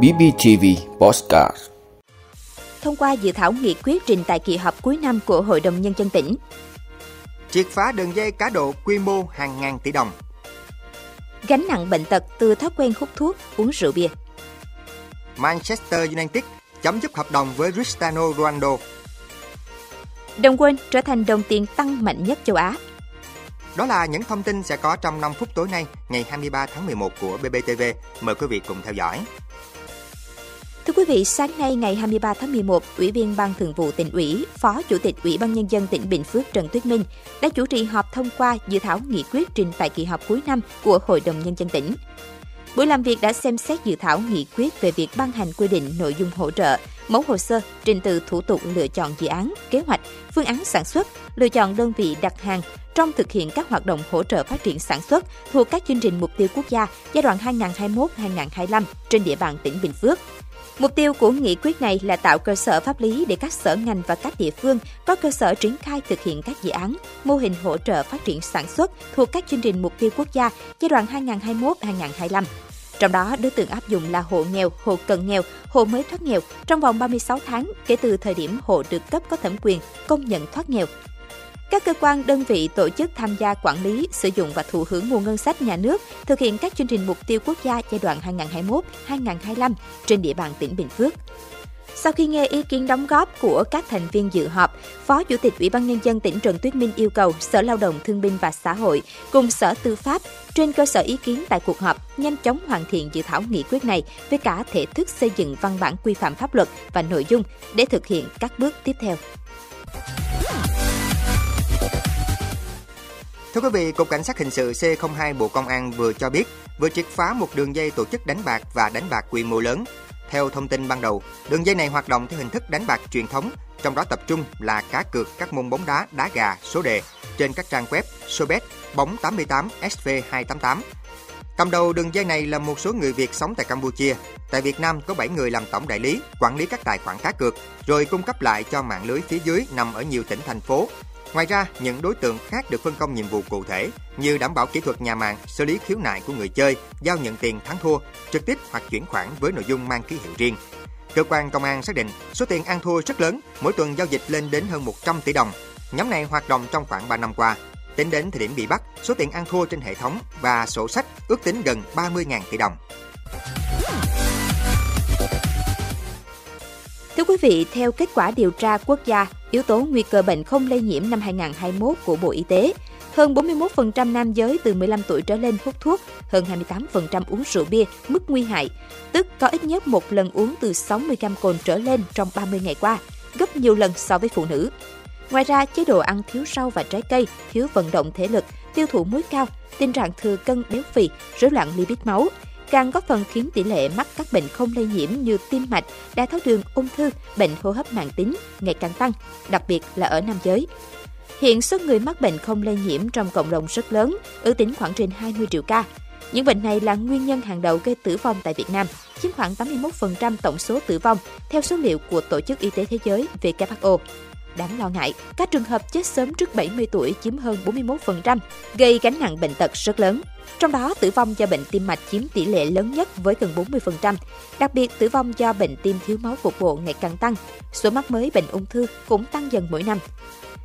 BBTV Postcard Thông qua dự thảo nghị quyết trình tại kỳ họp cuối năm của Hội đồng Nhân dân tỉnh. Triệt phá đường dây cá độ quy mô hàng ngàn tỷ đồng. Gánh nặng bệnh tật từ thói quen hút thuốc, uống rượu bia. Manchester United chấm dứt hợp đồng với Cristiano Ronaldo. Đồng quân trở thành đồng tiền tăng mạnh nhất châu Á. Đó là những thông tin sẽ có trong 5 phút tối nay, ngày 23 tháng 11 của BBTV. Mời quý vị cùng theo dõi. Thưa quý vị, sáng nay ngày 23 tháng 11, Ủy viên Ban Thường vụ tỉnh ủy, Phó Chủ tịch Ủy ban Nhân dân tỉnh Bình Phước Trần Tuyết Minh đã chủ trì họp thông qua dự thảo nghị quyết trình tại kỳ họp cuối năm của Hội đồng Nhân dân tỉnh. Buổi làm việc đã xem xét dự thảo nghị quyết về việc ban hành quy định nội dung hỗ trợ, mẫu hồ sơ, trình tự thủ tục lựa chọn dự án, kế hoạch, phương án sản xuất, lựa chọn đơn vị đặt hàng trong thực hiện các hoạt động hỗ trợ phát triển sản xuất thuộc các chương trình mục tiêu quốc gia giai đoạn 2021-2025 trên địa bàn tỉnh Bình Phước. Mục tiêu của nghị quyết này là tạo cơ sở pháp lý để các sở ngành và các địa phương có cơ sở triển khai thực hiện các dự án, mô hình hỗ trợ phát triển sản xuất thuộc các chương trình mục tiêu quốc gia giai đoạn 2021-2025. Trong đó, đối tượng áp dụng là hộ nghèo, hộ cận nghèo, hộ mới thoát nghèo trong vòng 36 tháng kể từ thời điểm hộ được cấp có thẩm quyền công nhận thoát nghèo. Các cơ quan, đơn vị, tổ chức tham gia quản lý, sử dụng và thụ hưởng nguồn ngân sách nhà nước thực hiện các chương trình mục tiêu quốc gia giai đoạn 2021-2025 trên địa bàn tỉnh Bình Phước. Sau khi nghe ý kiến đóng góp của các thành viên dự họp, Phó Chủ tịch Ủy ban Nhân dân tỉnh Trần Tuyết Minh yêu cầu Sở Lao động Thương binh và Xã hội cùng Sở Tư pháp trên cơ sở ý kiến tại cuộc họp nhanh chóng hoàn thiện dự thảo nghị quyết này với cả thể thức xây dựng văn bản quy phạm pháp luật và nội dung để thực hiện các bước tiếp theo. Thưa quý vị, Cục Cảnh sát Hình sự C02 Bộ Công an vừa cho biết vừa triệt phá một đường dây tổ chức đánh bạc và đánh bạc quy mô lớn. Theo thông tin ban đầu, đường dây này hoạt động theo hình thức đánh bạc truyền thống, trong đó tập trung là cá cược các môn bóng đá, đá gà, số đề trên các trang web Sobet, Bóng 88, SV288. Cầm đầu đường dây này là một số người Việt sống tại Campuchia. Tại Việt Nam có 7 người làm tổng đại lý, quản lý các tài khoản cá cược, rồi cung cấp lại cho mạng lưới phía dưới nằm ở nhiều tỉnh thành phố Ngoài ra, những đối tượng khác được phân công nhiệm vụ cụ thể như đảm bảo kỹ thuật nhà mạng, xử lý khiếu nại của người chơi, giao nhận tiền thắng thua, trực tiếp hoặc chuyển khoản với nội dung mang ký hiệu riêng. Cơ quan công an xác định số tiền ăn thua rất lớn, mỗi tuần giao dịch lên đến hơn 100 tỷ đồng. Nhóm này hoạt động trong khoảng 3 năm qua. Tính đến thời điểm bị bắt, số tiền ăn thua trên hệ thống và sổ sách ước tính gần 30.000 tỷ đồng. Thưa quý vị, theo kết quả điều tra quốc gia, yếu tố nguy cơ bệnh không lây nhiễm năm 2021 của Bộ Y tế, hơn 41% nam giới từ 15 tuổi trở lên hút thuốc, hơn 28% uống rượu bia, mức nguy hại, tức có ít nhất một lần uống từ 60 gram cồn trở lên trong 30 ngày qua, gấp nhiều lần so với phụ nữ. Ngoài ra, chế độ ăn thiếu rau và trái cây, thiếu vận động thể lực, tiêu thụ muối cao, tình trạng thừa cân béo phì, rối loạn lipid máu, càng góp phần khiến tỷ lệ mắc các bệnh không lây nhiễm như tim mạch, đái tháo đường, ung thư, bệnh hô hấp mạng tính ngày càng tăng, đặc biệt là ở nam giới. Hiện số người mắc bệnh không lây nhiễm trong cộng đồng rất lớn, ước tính khoảng trên 20 triệu ca. Những bệnh này là nguyên nhân hàng đầu gây tử vong tại Việt Nam, chiếm khoảng 81% tổng số tử vong theo số liệu của Tổ chức Y tế Thế giới WHO. Đáng lo ngại, các trường hợp chết sớm trước 70 tuổi chiếm hơn 41%, gây gánh nặng bệnh tật rất lớn. Trong đó, tử vong do bệnh tim mạch chiếm tỷ lệ lớn nhất với gần 40%. Đặc biệt, tử vong do bệnh tim thiếu máu cục bộ ngày càng tăng. Số mắc mới bệnh ung thư cũng tăng dần mỗi năm.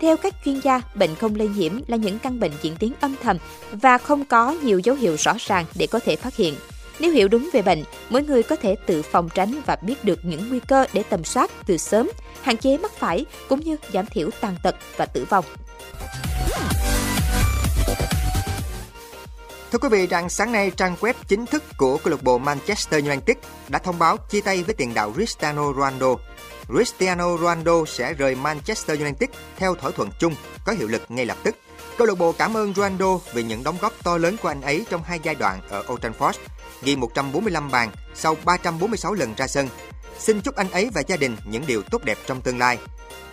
Theo các chuyên gia, bệnh không lây nhiễm là những căn bệnh diễn tiến âm thầm và không có nhiều dấu hiệu rõ ràng để có thể phát hiện. Nếu hiểu đúng về bệnh, mỗi người có thể tự phòng tránh và biết được những nguy cơ để tầm soát từ sớm, hạn chế mắc phải cũng như giảm thiểu tàn tật và tử vong. Thưa quý vị, rằng sáng nay trang web chính thức của câu lạc bộ Manchester United đã thông báo chia tay với tiền đạo Cristiano Ronaldo. Cristiano Ronaldo sẽ rời Manchester United theo thỏa thuận chung có hiệu lực ngay lập tức. Câu lạc bộ cảm ơn Ronaldo vì những đóng góp to lớn của anh ấy trong hai giai đoạn ở Old Trafford, ghi 145 bàn sau 346 lần ra sân. Xin chúc anh ấy và gia đình những điều tốt đẹp trong tương lai.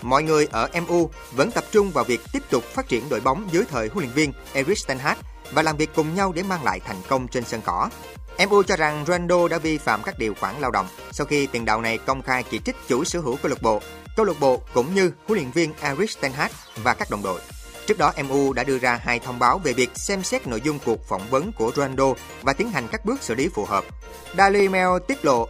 Mọi người ở MU vẫn tập trung vào việc tiếp tục phát triển đội bóng dưới thời huấn luyện viên Erik ten Hag và làm việc cùng nhau để mang lại thành công trên sân cỏ. MU cho rằng Ronaldo đã vi phạm các điều khoản lao động sau khi tiền đạo này công khai chỉ trích chủ sở hữu câu lạc bộ, câu lạc bộ cũng như huấn luyện viên Erik ten Hag và các đồng đội. Trước đó, MU đã đưa ra hai thông báo về việc xem xét nội dung cuộc phỏng vấn của Ronaldo và tiến hành các bước xử lý phù hợp. Daily Mail tiết lộ,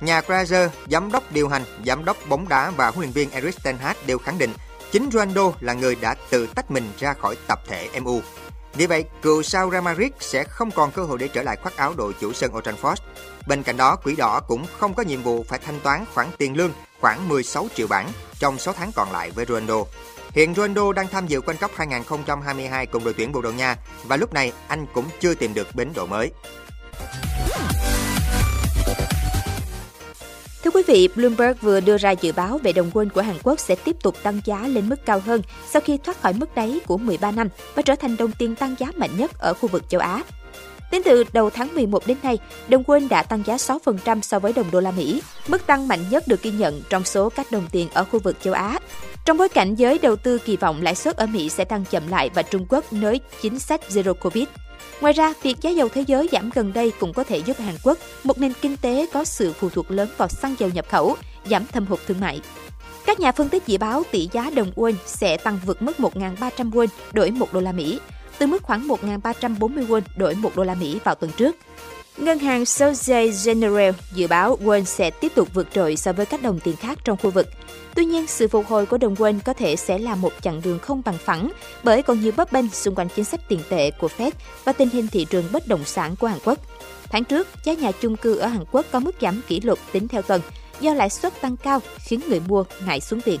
nhà Grazer, giám đốc điều hành, giám đốc bóng đá và huấn luyện viên Erik ten Hag đều khẳng định chính Ronaldo là người đã tự tách mình ra khỏi tập thể MU. Vì vậy, cựu sao Real Madrid sẽ không còn cơ hội để trở lại khoác áo đội chủ sân Old Trafford. Bên cạnh đó, Quỷ Đỏ cũng không có nhiệm vụ phải thanh toán khoản tiền lương khoảng 16 triệu bảng trong 6 tháng còn lại với Ronaldo. Hiện Ronaldo đang tham dự World Cup 2022 cùng đội tuyển Bồ Đào Nha và lúc này anh cũng chưa tìm được bến đỗ mới. Thưa quý vị, Bloomberg vừa đưa ra dự báo về đồng won của Hàn Quốc sẽ tiếp tục tăng giá lên mức cao hơn sau khi thoát khỏi mức đáy của 13 năm và trở thành đồng tiền tăng giá mạnh nhất ở khu vực châu Á. Tính từ đầu tháng 11 đến nay, đồng won đã tăng giá 6% so với đồng đô la Mỹ, mức tăng mạnh nhất được ghi nhận trong số các đồng tiền ở khu vực châu Á. Trong bối cảnh giới đầu tư kỳ vọng lãi suất ở Mỹ sẽ tăng chậm lại và Trung Quốc nới chính sách Zero Covid. Ngoài ra, việc giá dầu thế giới giảm gần đây cũng có thể giúp Hàn Quốc, một nền kinh tế có sự phụ thuộc lớn vào xăng dầu nhập khẩu, giảm thâm hụt thương mại. Các nhà phân tích dự báo tỷ giá đồng won sẽ tăng vượt mức 1.300 won đổi 1 đô la Mỹ, từ mức khoảng 1.340 won đổi 1 đô la Mỹ vào tuần trước. Ngân hàng Societe Generale dự báo won sẽ tiếp tục vượt trội so với các đồng tiền khác trong khu vực. Tuy nhiên, sự phục hồi của đồng won có thể sẽ là một chặng đường không bằng phẳng bởi còn nhiều bấp bênh xung quanh chính sách tiền tệ của Fed và tình hình thị trường bất động sản của Hàn Quốc. Tháng trước, giá nhà chung cư ở Hàn Quốc có mức giảm kỷ lục tính theo tuần do lãi suất tăng cao khiến người mua ngại xuống tiền.